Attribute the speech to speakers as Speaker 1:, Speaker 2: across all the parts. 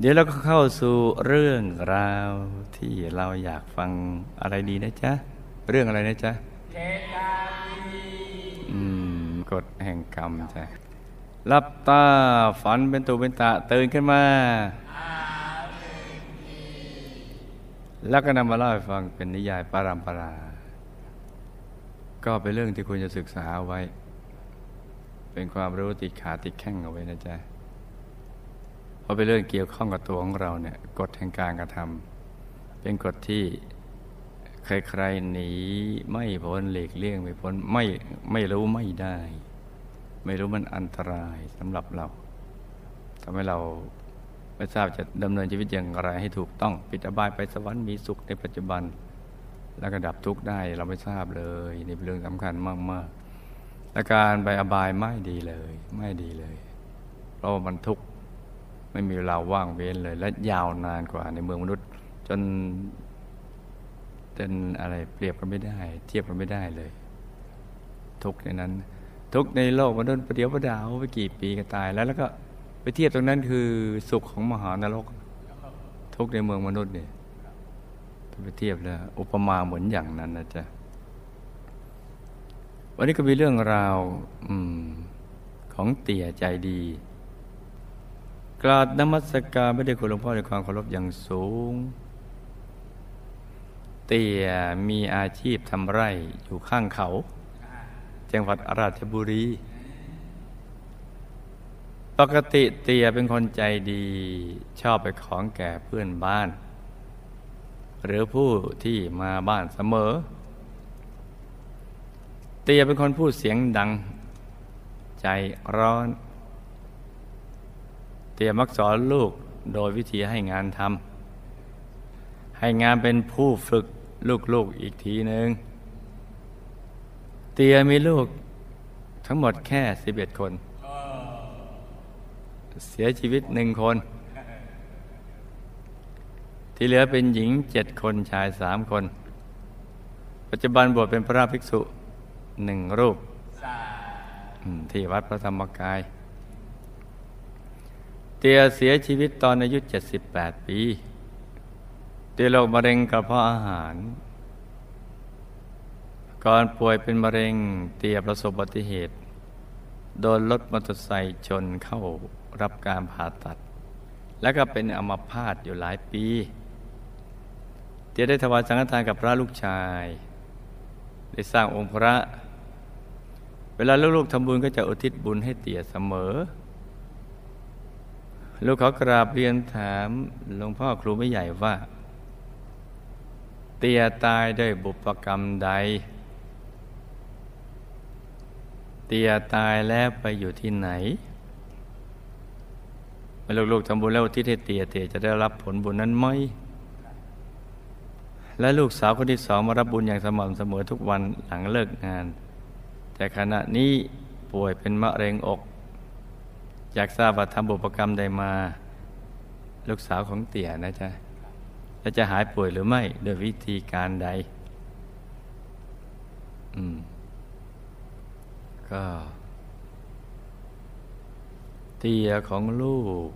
Speaker 1: เดี๋ยวเราก็เข้าสู่เรื่องราวที่เราอยากฟังอะไรดีนะจ๊ะ เรื่องอะไรนะจ๊ะอืมกฎแห่งกรรมจ้ะรับตาฝันเป็นตูเป็นตาตื่นขึ้นมา แล้วก็นำมาเล่าให้ฟังเป็นนิยายปารัมปรา ก็เป็นเรื่องที่ควรจะศึกษาเอาไว้ เป็นความรู้ติดขาติดแข้งเอาไว้นะจ๊ะ เพราะเป็นเรื่องเกี่ยวข้องกับตัวของเราเนี่ยกฎแห่งการกระทำเป็นกฎที่ใครๆหนีไม่พ้นหลีกเลี่ยงไม่พ้นไม่ไม่รู้ไม่ได้ ไม่รู้มันอันตรายสำหรับเราทำให้เราไม่ทราบจะดำเนินชีวิตอย่างไรให้ถูกต้องปิดอบายไปสวรรค์มีสุขในปัจจุบัน แล้วก็ดับทุกข์ได้เราไม่ทราบเลยนี่เป็นเรื่องสำคัญมากๆและการไปอบายไม่ดีเลย ไม่ดีเลย เพราะมันทุกข์ ไม่มีเวลาว่างเว้นเลย และยาวนานกว่าในเมืองมนุษย์ จนเป็นอะไรเปรียบกันไม่ได้ เทียบกันไม่ได้เลย ทุกในนั้น ทุกในโลกมนุษย์ประเดี๋ยวประดาวไปกี่ปีก็ตายแล้วแล้วก็ไปเทียบตรงนั้นคือสุขของมหานรก ทุกในเมืองมนุษย์เนี่ยไปเทียบแล้วอุปมาเหมือนอย่างนั้นนะจ๊ะวันนี้ก็มีเรื่องราวอของเตี่ยใจดี กราบนมัสการไม่ได้คุณหลวงพ่อในความเคารพอย่างสูง เตี่ยมีอาชีพทำไร่อยู่ข้างเขาจังหวัดราชบุรี ปกติเตี่ยเป็นคนใจดีชอบไปของแก่เพื่อนบ้าน หรือผู้ที่มาบ้านเสมอ เตี่ยเป็นคนพูดเสียงดัง ใจร้อน เตียมักสอนลูกโดยวิธีให้งานทำให้งานเป็นผู้ฝึกลูกๆอีกทีหนึ่งเตียมีลูกทั้งหมดแค่สิบเอ็ดคน เสียชีวิตหนึ่งคน ที่เหลือเป็นหญิงเจ็ดคนชายสามคน ปัจจุบันบวชเป็นพระภิกษุหนึ่งรูป ที่วัดพระธรรมกาย เตียเสียชีวิตตอนอายุ 78 ปี เตียโรคมะเร็งกระเพาะอาหาร ก่อนป่วยเป็นมะเร็งเตียประสบอุบัติเหตุ โดนรถมอเตอร์ไซค์ชนเข้ารับการผ่าตัด แล้วก็เป็นอัมพาตอยู่หลายปี เตียได้ถวายสังฆทานกับพระลูกชาย ได้สร้างองค์พระ เวลาลูกๆทำบุญก็จะอุทิศบุญให้เตียเสมอ ลูกเขากราบเรียนถามหลวงพ่อครูไม่ใหญ่ว่า เตียตายด้วยบุพกรรมใด เตียตายแล้วไปอยู่ที่ไหนเมื่อลูกๆทำบุญแล้วที่เทเตียเตียจะได้รับผลบุญนั้นไหมและลูกสาวคนที่สองมารับบุญอย่างสม่ำเสมอทุกวันหลังเลิกงาน แต่ขณะนี้ป่วยเป็นมะเร็งอก อยากทราบว่าทำบุพกรรมใดมา ลูกสาวของเตี่ยนะจ๊ะและจะหายป่วยหรือไม่ โดยวิธีการใด อืม ก็ เตี่ยของลูก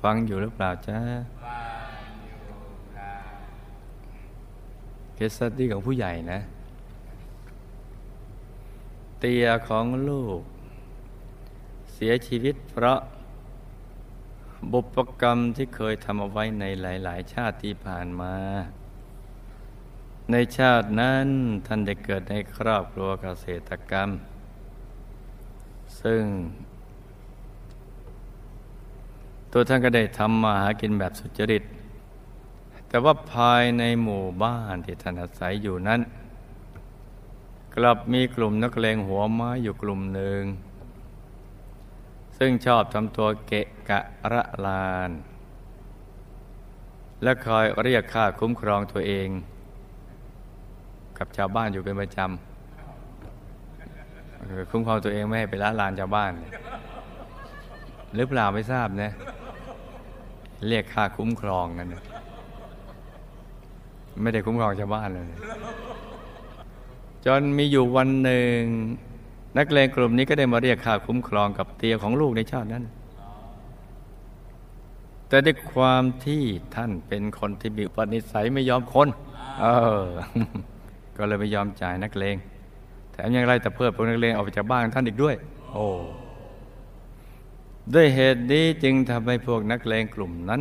Speaker 1: ฟังอยู่หรือเปล่าจ๊ะเคสตี้ของผู้ใหญ่นะ เตียของลูก เสียชีวิตเพราะบุพกรรมที่เคยทำเอาไว้ในหลาย ๆ ชาติที่ผ่านมา ในชาตินั้นท่านได้เกิดในครอบครัวเกษตรกรรม ซึ่ง ตัวท่านก็ได้ทำมาหากินแบบสุจริต แต่ว่าภายในหมู่บ้านที่ท่านอาศัยอยู่นั้น กลับมีกลุ่มนักเลงหัวไม้อยู่กลุ่มหนึ่ง ซึ่งชอบทำตัวเกะกะระลาน และคอยเรียกค่าคุ้มครองตัวเอง กับชาวบ้านอยู่เป็นประจำคุ้มครองตัวเองไม่ให้ไปละลานชาวบ้าน หรือเปล่าไม่ทราบนะ เรียกค่าคุ้มครองนั่นไม่ได้คุ้มครองชาวบ้านเลย จนมีอยู่วันหนึ่ง นักเลงกลุ่มนี้ก็ได้มาเรียกค่าคุ้มครองกับเตียของลูกในชาตินั้นเแต่ด้วยความที่ท่านเป็นคนที่มีอุปนิสัยไม่ยอมคน เออ ก็เลยไม่ยอมจ่ายนักเลงแถมยังไล่แต่เพื่อพวกนักเลงออกไปจากบ้านท่านอีกด้วย โอ้ด้วยเหตุนี้จึงทำให้พวกนักเลงกลุ่มนั้น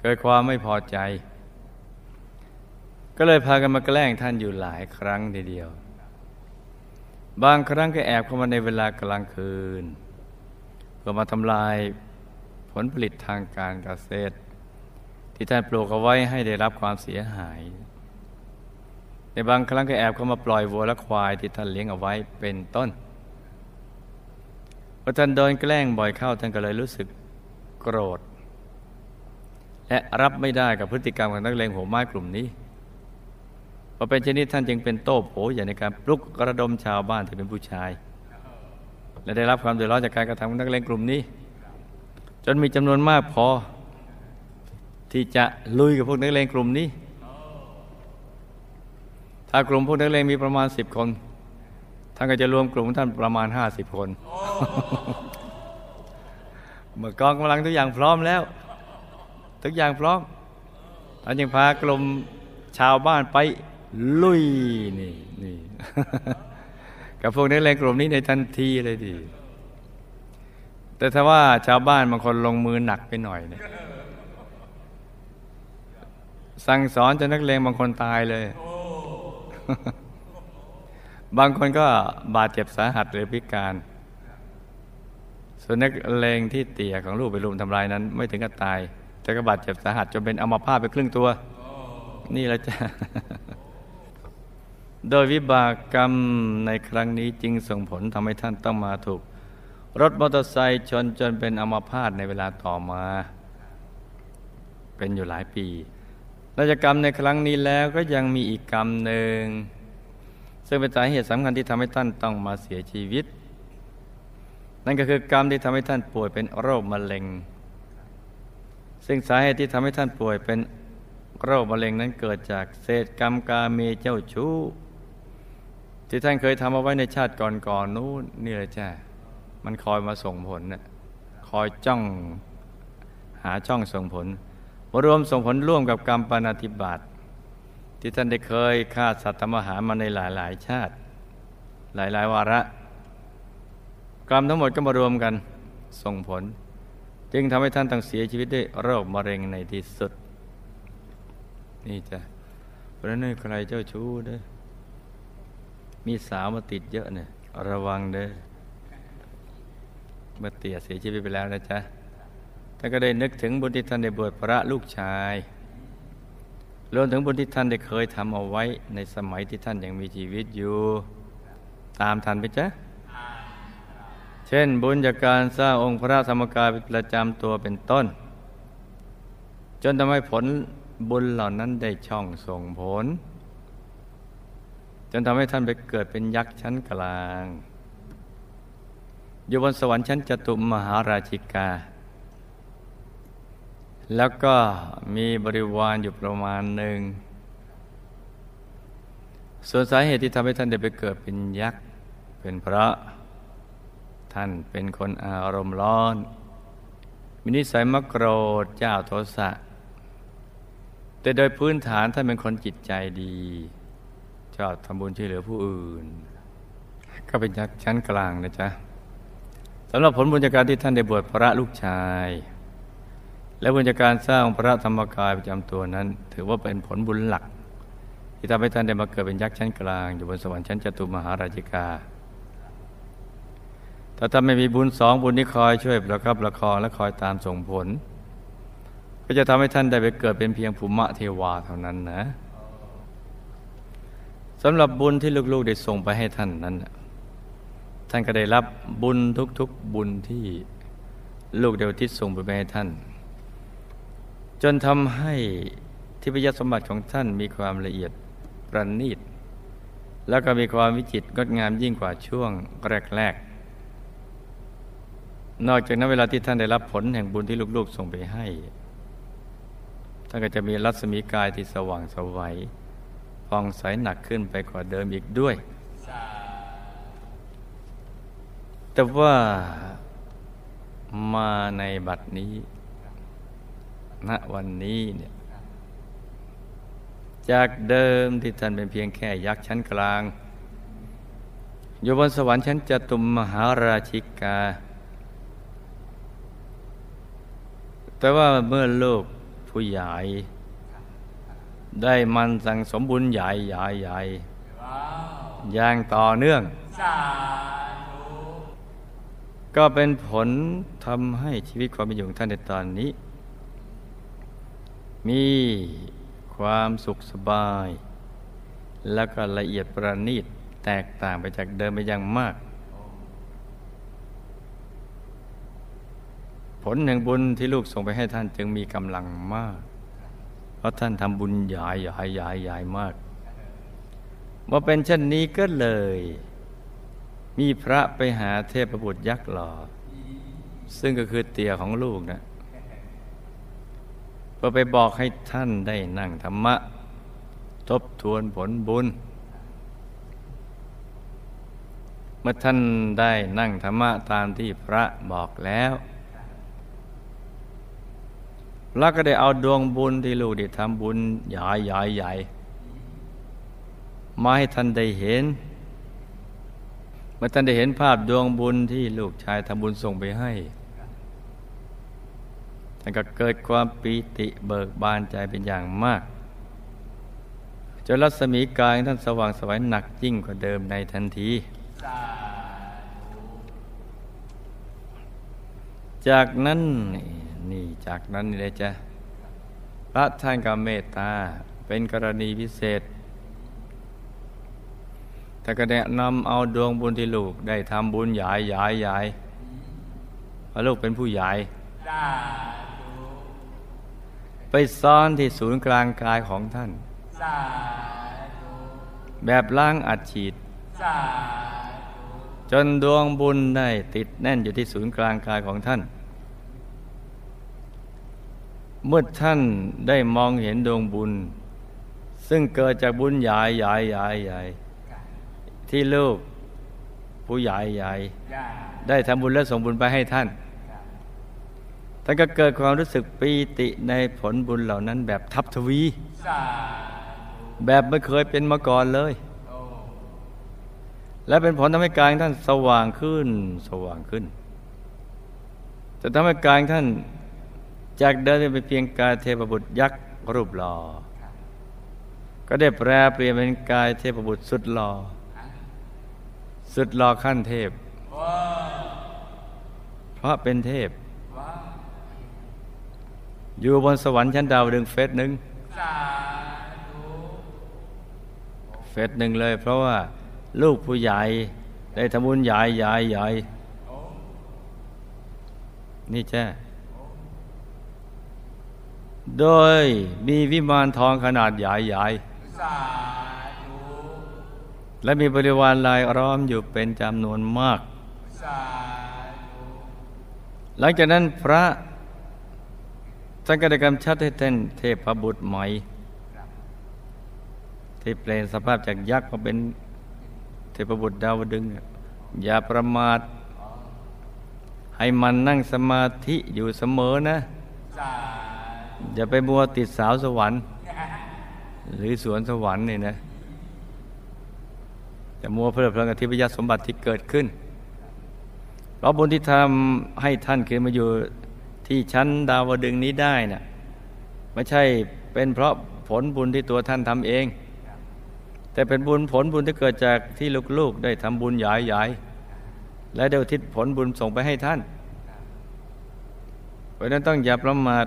Speaker 1: เกิดความไม่พอใจ ก็เลยพากันมาแกล้งท่านอยู่หลายครั้งทีเดียว บางครั้งก็แอบเข้ามาในเวลากลางคืน เพื่อมาทำลายผลผลิตทางการเกษตร ที่ท่านปลูกเอาไว้ให้ได้รับความเสียหาย ในบางครั้งก็แอบเข้ามาปล่อยวัวและควายที่ท่านเลี้ยงเอาไว้เป็นต้นพอท่านโดนแกล้งบ่อยเข้าท่านก็เลยรู้สึกโกรธ และรับไม่ได้กับพฤติกรรมของนักเลงหัวไม้กลุ่มนี้ พอเป็นเช่นนี้ท่านจึงเป็นโต้โผอย่างในการปลุกกระดมชาวบ้านที่เป็นผู้ชาย และได้รับความเดือดร้อนจากการกระทำของนักเลงกลุ่มนี้ จนมีจำนวนมากพอ ที่จะลุยกับพวกนักเลงกลุ่มนี้ ถ้ากลุ่มพวกนักเลงมีประมาณสิบคน ท่านก็จะรวมกลุ่มท่านประมาณห้าสิบคน เมื่อกองกำลังทุกอย่างพร้อมแล้ว ทุกอย่างพร้อมท่านยังพากลุ่มชาวบ้านไป ลุยนี่นี่กับพวกนักเลงกลุ่มนี้ในทันทีเลยดี แต่ถ้าว่าชาวบ้านบางคนลงมือหนักไปหน่อยเนี่ยสั่งสอนจนนักเลงบางคนตายเลย บางคนก็บาดเจ็บสาหัสหรือพิการ ส่วนนักเลงที่เตี่ยของลูกไปรุมทำลายนั้น ไม่ถึงกับตาย แต่ก็บาดเจ็บสาหัสจนเป็นอัมพาตไปครึ่งตัว นี่แหละจ้ะ โดยวิบากกรรมในครั้งนี้จึงส่งผลทำให้ท่านต้องมาถูก รถมอเตอร์ไซค์ชนจนเป็นอัมพาตในเวลาต่อมา เป็นอยู่หลายปีนกจากกรรมในครั้งนี้แล้วก็ยังมีอีกกรรมหนึ่ง ซึ่งเป็นสาเหตุสำคัญที่ทำให้ท่านต้องมาเสียชีวิต นั่นก็คือกรรมที่ทำให้ท่านป่วยเป็นโรคมะเร็ง ซึ่งสาเหตุที่ทำให้ท่านป่วยเป็นโรคมะเร็งนั้นเกิดจากเศษกรรมกาเมเจ้าชู้ ที่ท่านเคยทำเอาไว้ในชาติก่อนๆนู้นนี่แหละจ้ามันคอยมาส่งผลน่ะคอยจ้องหาช่องส่งผลมารวมส่งผลร่วมกับกรรมปานาติบาตที่ท่านได้เคยฆ่าสัตว์ทำอาหามาในหลายๆ ชาติ หลายๆ วาระ กรรมทั้งหมดก็มารวมกันส่งผล จึงทำให้ท่านต้องเสียชีวิตด้วยโรคมะเร็งในที่สุด นี่จ้ะเพราะนั้นใครเจ้าชู้เด้อ มีสาวมาติดเยอะเนี่ย ระวังเด้อเมื่อเตี่ยเสียชีวิตไปแล้วนะจ๊ะท่านก็ได้นึกถึงบุญที่ท่านได้บวชพระลูกชายรวมถึงบุญที่ท่านได้เคยทำเอาไว้ในสมัยที่ท่านยังมีชีวิตอยู่ ตามทันไปจ๊ะเช่นบุญจากการสร้างองค์พระธรรมกายประจำตัวเป็นต้น จนทำให้ผลบุญเหล่านั้นได้ช่องส่งผล จนทำให้ท่านไปเกิดเป็นยักษ์ชั้นกลาง อยู่บนสวรรค์ชั้นจตุมหาราชิกา แล้วก็มีบริวารอยู่ประมาณหนึ่ง ส่วนสาเหตุที่ทำให้ท่านได้ไปเกิดเป็นยักษ์เป็นพระ ท่านเป็นคนอารมณ์ร้อนมีนิสัยมักโกรธเจ้าโทสะแต่โดยพื้นฐานท่านเป็นคนจิตใจดี อบทำบุญช่วยเหลือผู้อื่น ก็เป็นยักษ์ชั้นกลางนะจ๊ะสำหรับผลบุญจากการที่ท่านได้บวชพระลูกชาย และบุญจากการสร้างพระธรรมกายประจำตัวนั้น ถือว่าเป็นผลบุญหลัก ที่ทำให้ท่านได้มาเกิดเป็นยักษ์ชั้นกลาง อยู่บนสวรรค์ชั้นจตุมหาราชิกาถ้าท่านไม่มีบุญสองบุญนี้คอยช่วยประคับประคองและคอยตามส่งผล ก็จะทำให้ท่านได้ไปเกิดเป็นเพียงภูมิเทวาเท่านั้นนะ สำหรับบุญที่ลูกๆได้ส่งไปให้ท่านนั้น ท่านก็ได้รับบุญทุกๆบุญที่ลูกเดวทิศส่งไปให้ท่าน จนทำให้ทิพยสมบัติของท่านมีความละเอียดประณีต แล้วก็มีความวิจิตรงดงามยิ่งกว่าช่วงแรกๆ นอกจากนั้นเวลาที่ท่านได้รับผลแห่งบุญที่ลูกๆส่งไปให้ ท่านก็จะมีรัศมีกายที่สว่างสวัย ฟองใสหนักขึ้นไปกว่าเดิมอีกด้วย แต่ว่ามาในบัดนี้ ณ วันนี้เนี่ยจากเดิมที่ท่านเป็นเพียงแค่ยักษ์ชั้นกลาง อยู่บนสวรรค์ชั้นจตุมมหาราชิกา แต่ว่าเมื่อโลกผู้ใหญ่ ได้มันสั่งสมบุญใหญ่ใหญ่ใหญ่อย่างต่อเนื่อง ก็เป็นผลทำให้ชีวิตความเป็นอยู่ของท่านในตอนนี้ มีความสุขสบาย แล้วก็ละเอียดประณีตแตกต่างไปจากเดิมไปอย่างมาก ผลแห่งบุญที่ลูกส่งไปให้ท่านจึงมีกำลังมาก เพราะท่านทำบุญใหญ่ใหญ่ใหญ่ใหญ่มากมื่อเป็นเช่นนี้ก็เลย มีพระไปหาเทพบุตรยักษ์หล่อ ซึ่งก็คือเตี่ยของลูกนะเพื่อไปบอกให้ท่านได้นั่งธรรมะ ทบทวนผลบุญ เมื่อท่านได้นั่งธรรมะตามที่พระบอกแล้ว แล้วก็ได้เอาดวงบุญที่ลูกได้ทำบุญใหญ่ใหญ่ใหญ่มาให้ท่านได้เห็น เมื่อท่านได้เห็นภาพดวงบุญที่ลูกชายทำบุญส่งไปให้ท่านก็เกิดความปีติเบิกบานใจเป็นอย่างมากจนรัศมีกายท่านสว่างสวยหนักยิ่งกว่าเดิมในทันที จากนั้นนี่ จากนั้นนี่เลยจ้ะพระท่านก็เมตตาเป็นกรณีพิเศษแต่ก็แนะนำเอาดวงบุญที่ลูกได้ทำบุญใหญ่ใหญ่ใหญ่พระลูกเป็นผู้ใหญ่ไปซ่อนที่ศูนย์กลางกายของท่าน แบบล้างอัดฉีด จนดวงบุญได้ติดแน่นอยู่ที่ศูนย์กลางกายของท่าน เมื่อท่านได้มองเห็นดวงบุญ ซึ่งเกิดจากบุญใหญ่ใหญ่ใหญ่ใหญ่ที่ลูกผู้ใหญ่ใหญ่ได้ทำบุญและส่งบุญไปให้ท่าน ท่านก็เกิดความรู้สึกปีติในผลบุญเหล่านั้นแบบทับทวี แบบไม่เคยเป็นมาก่อนเลย และเป็นผลทำให้กายท่านสว่างขึ้นสว่างขึ้น จะทำให้กายท่าน จากเดิมเป็นเพียงกายเทพบุตรยักษ์รูปหล่อก็ได้แปลเปลี่ยนเป็นกายเทพบุตรสุดหล่อสุดรอขั้นเทพ เพราะเป็นเทพ อยู่บนสวรรค์ชั้นดาวดึงเฟสหนึ่งเฟสหนึ่งเลย เพราะว่าลูกผู้ใหญ่ได้ทำบุญใหญ่ใหญ่ใหญ่นี่แช่ โดยมีวิมานทองขนาดใหญ่ใหญ่และมีบริวารลายล้อมอยู่เป็นจำนวนมาก หลังจากนั้นพระท่านก็ได้กำชัดให้ท่านเทพบุตรใหม่ที่เปลี่ยนสภาพจากยักษ์มาเป็นเทพบุตรดาวดึง อย่าประมาทให้มันนั่งสมาธิอยู่เสมอนะ อย่าไปมัวติดสาวสวรรค์ หรือสวนสวรรค์นี่นะแต่มัวเพลิดเพลินกับทิพยสมบัติที่เกิดขึ้นเพราะบุญที่ทำให้ท่านขึ้นมาอยู่ที่ชั้นดาวดึงนี้ได้นะ่ะไม่ใช่เป็นเพราะผลบุญที่ตัวท่านทำเอง แต่เป็นบุญผลบุญที่เกิดจากที่ลูกๆ ได้ทำบุญใหญ่ๆและเดี๋ยวทิศผลบุญส่งไปให้ท่านเพราะนั้นต้องอย่าประมาท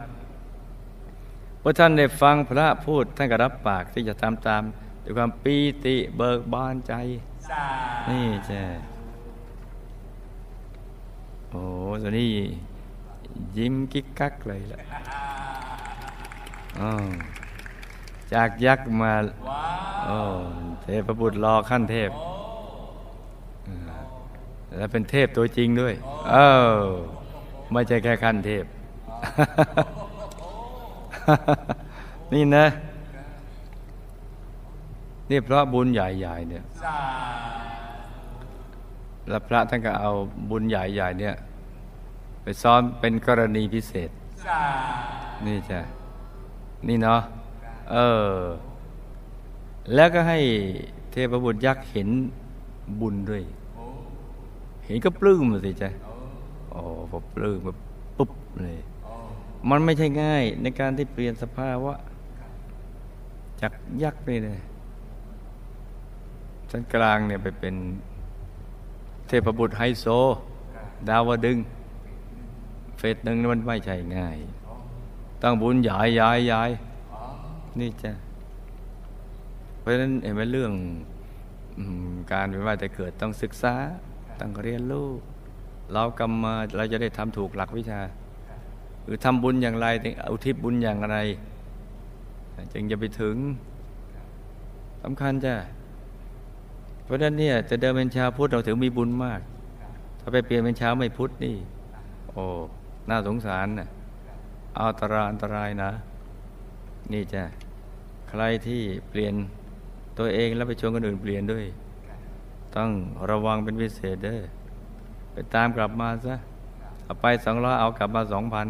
Speaker 1: เมื่อท่านได้ฟังพระพูดท่านก็รับปากที่จะทำตามด้วยความปีติเบิกบานใจ นี่ใช่โอ้ตอนนี้ยิ้มกิ๊กกักเลยล่ะจากยักษ์มาโอ้เทพบุตรรอขั้นเทพ แล้วเป็นเทพตัวจริงด้วย เออไม่ใช่แค่ขั้นเทพ นี่นะ นี่เพราะบุญใหญ่ๆเนี่ยแล้วพระท่านก็เอาบุญใหญ่ๆเนี่ย ไปซ้อมเป็นกรณีพิเศษ นี่จ้ะ นี่เนาะ เออ แล้วก็ให้เทพบุตรยักษ์เห็นบุญด้วย เห็นก็ปลื้มสิจ้ะโอ้พอปลื้มแบบปุ๊บเลย มันไม่ใช่ง่ายในการที่เปลี่ยนสภาวะจากยักษ์นี่เลยชั้นกลางเนี่ยไปเป็นเทพบุตรไฮโซ ดาวดึง เฟสหนึ่งมันไม่ใช่ง่าย ต้องบุญใหญ่ใหญ่ใหญ่นี่จ้ะเพราะฉะนั้นเห็นไหมเรื่องการเป็นว่าแต่เกิดต้องศึกษา ต้องเรียนรู้ เรากำมาเราจะได้ทำถูกหลักวิชา หรือทำบุญอย่างไรอุทิศบุญอย่างไร จึงจะไปถึงสำคัญจ้ะเพราะฉะนั้นเนี่ยจะเดินเป็นชาวพุทธเราถึงมีบุญมาก ถ้าไปเปลี่ยนเป็นชาวไม่พุทธนี่ โอ้น่าสงสารนะเอาตรายอันตรายนะ นี่จ้ะใครที่เปลี่ยนตัวเองแล้วไปชวนคนอื่นเปลี่ยนด้วย ต้องระวังเป็นพิเศษเด้อไปตามกลับมาซะเอาไปสองร้อยเอากลับมาสองพัน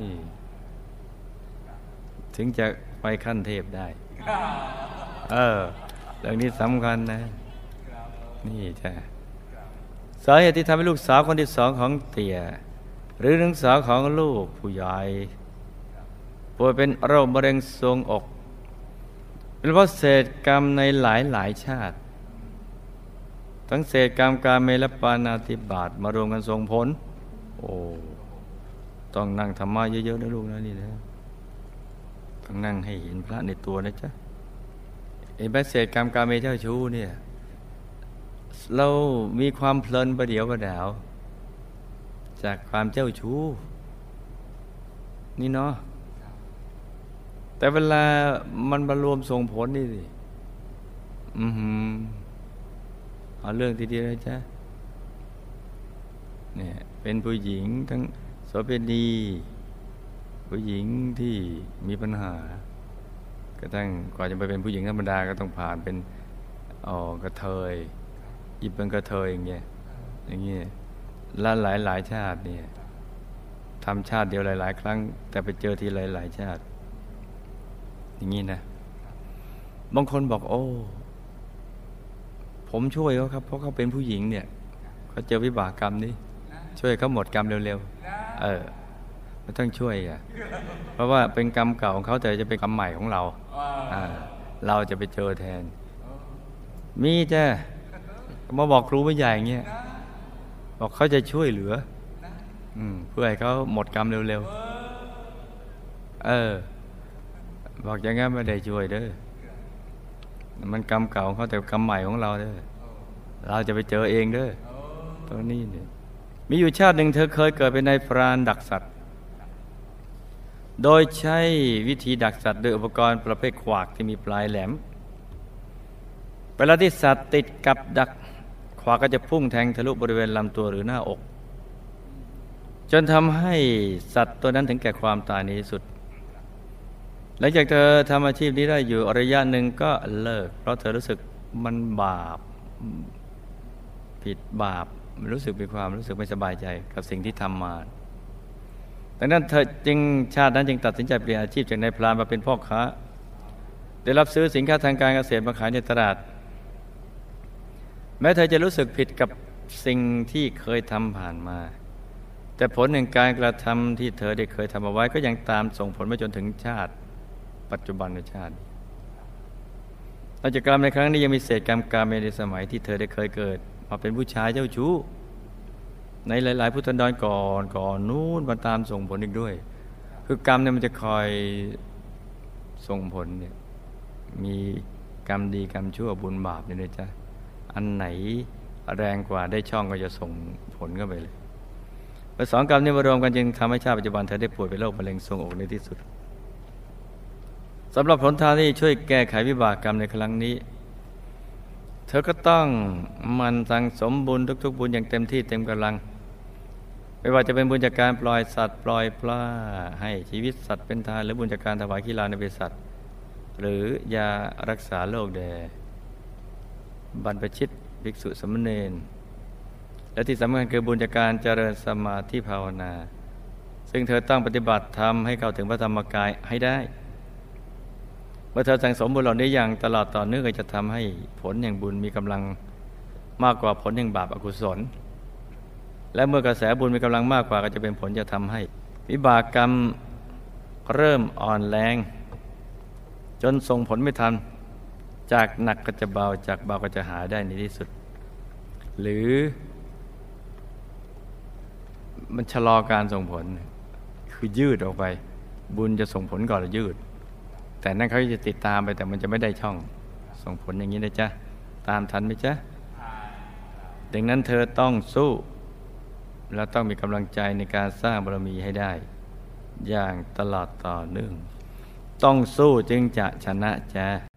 Speaker 1: นี่ถึงจะไปขั้นเทพได้ เออเรื่องนี้สำคัญนะ นี่จ้ะสาเหตุที่ทำให้ลูกสาวคนที่สองของเตี่ย หรือลูกสาวของลูกผู้ใหญ่ป่วยเป็นโรคมะเร็งทรวงอกเป็นเพราะเศษกรรมในหลายหลายชาติ ทั้งเศษกรรมการเมลปานาติบาตมารวมกันส่งผล โอ้ ต้องนั่งธรรมะเยอะๆนะลูกนะนี่นะต้องนั่งให้เห็นพระในตัวนะจ๊ะไอ้แม้เศษกรรมการเมเจ้าชู้เนี่ย เรามีความเพลินประเดี๋ยวประดาว จากความเจ้าชู้ นี่เนาะแต่เวลามันมารวมส่งผลนี่สิอือหือเอาเรื่องทีเดียวนะจ๊ะเนี่ยเป็นผู้หญิงทั้ง โสเภณีผู้หญิงที่มีปัญหาก็ตั้งก่อนจะไปเป็นผู้หญิงธรรมดาก็ต้องผ่านเป็นอ๋อกระเทยอิบเป็นกระเทยอย่างเงี้ยอย่างเงี้ยละหลายหลายชาติเนี่ยทำชาติเดียวหลาย ๆ ครั้ง แต่ไปเจอทีหลายหลายชาติ อย่างนี้นะบางคนบอกโอ้ผมช่วยเขาครับ เพราะเขาเป็นผู้หญิงเนี่ยเขาเจอวิบากกรรมนี้ช่วยเขาหมดกรรมเร็วๆ เออไม่ต้องช่วยอะเพราะว่าเป็นกรรมเก่าของเขาแต่จะเป็นกรรมใหม่ของเราอ่าเราจะไปเจอแทน มีจ้ะมาบอกครูไม่ใหญ่เงี้ยบอกเขาจะช่วยเหลืออืมเพื่อให้เขาหมดกรรมเร็วๆ เออ บอกอย่างงั้นไม่ได้ช่วยเด้อ มันกรรมเก่าของเขาแต่กรรมใหม่ของเราเด้อ เราจะไปเจอเองเด้อ ตัวนี้เนี่ย มีอยู่ชาติหนึ่งเธอเคยเกิดเป็นนายพรานดักสัตว์ โดยใช้วิธีดักสัตว์ด้วยอุปกรณ์ประเภทขวากที่มีปลายแหลม เวลาที่สัตว์ติดกับดักขวากก็จะพุ่งแทงทะลุบริเวณลำตัวหรือหน้าอก จนทำให้สัตว์ตัวนั้นถึงแก่ความตายในที่สุด หลังจากเธอทำอาชีพนี้ได้อยู่ระยะหนึ่งก็เลิก เพราะเธอรู้สึกมันบาป ผิดบาป รู้สึกมีความรู้สึกไม่สบายใจกับสิ่งที่ทำมาดังนั้นเธอจึงชาตินั้นจึงตัดสินใจเปลี่ยนอาชีพจากนายพรานมาเป็นพ่อค้า ได้รับซื้อสินค้าทางการเกษตรมาขายในตลาด แม้เธอจะรู้สึกผิดกับสิ่งที่เคยทำผ่านมา แต่ผลแห่งการกระทำที่เธอได้เคยทำเอาไว้ก็ยังตามส่งผลมาจนถึงชาติ ปัจจุบันในชาติหลังจากกรรมในครั้งนี้ยังมีเศษกรรมกรรมในสมัยที่เธอได้เคยเกิด มาเป็นผู้ชายเจ้าชู้ ในหลาย ๆ พุทธันดรก่อนก่อนนู้นมาตามส่งผลอีกด้วย คือกรรมเนี่ยมันจะคอยส่งผลเนี่ยมีกรรมดีกรรมชั่วบุญบาปเนี่ยนะจ๊ะอันไหนแรงกว่าได้ช่องก็จะส่งผลเข้าไปเลยสองกรรมนี้มารวมกันจึงทำให้ชาติปัจจุบันเธอได้ป่วยเป็นโรคมะเร็งทรวงอกในที่สุดสำหรับผลทางที่ช่วยแก้ไขวิบากกรรมในครั้งนี้ เธอก็ต้องมันสั่งสมบุญทุก ๆ บุญอย่างเต็มที่เต็มกำลัง ไม่ว่าจะเป็นบุญจากการปล่อยสัตว์ ปล่อยปลาให้ชีวิตสัตว์เป็นทานหรือบุญจากการถวายกีฬาในบริษัทหรือยารักษาโรคแด่บรรพชิตภิกษุสมณเณรและที่สำคัญคือบุญจากการเจริญสมาธิภาวนา ซึ่งเธอต้องปฏิบัติธรรมให้เข้าถึงพระธรรมกายให้ได้ เมื่อเธอสั่งสมบุญเหล่านี้อย่างตลอดต่อเนื่องก็จะทำให้ผลแห่งบุญมีกำลังมากกว่าผลแห่งบาปอกุศล และเมื่อกระแสบุญมีกำลังมากกว่าก็จะเป็นผลจะทำให้ วิบากกรรมเริ่มอ่อนแรง จนส่งผลไม่ทัน จากหนักก็จะเบาจากเบาก็จะหาได้ในที่สุด หรือมันชะลอการส่งผลคือยืดออกไป บุญจะส่งผลก่อนหรือยืด แต่นั่นเขาจะติดตามไปแต่มันจะไม่ได้ช่อง ส่งผลอย่างนี้นะจ๊ะ ตามทันไหมจ๊ะดังนั้นเธอต้องสู้ และต้องมีกำลังใจในการสร้างบารมีให้ได้ อย่างตลอดต่อเนื่อง ต้องสู้จึงจะชนะจ้ะ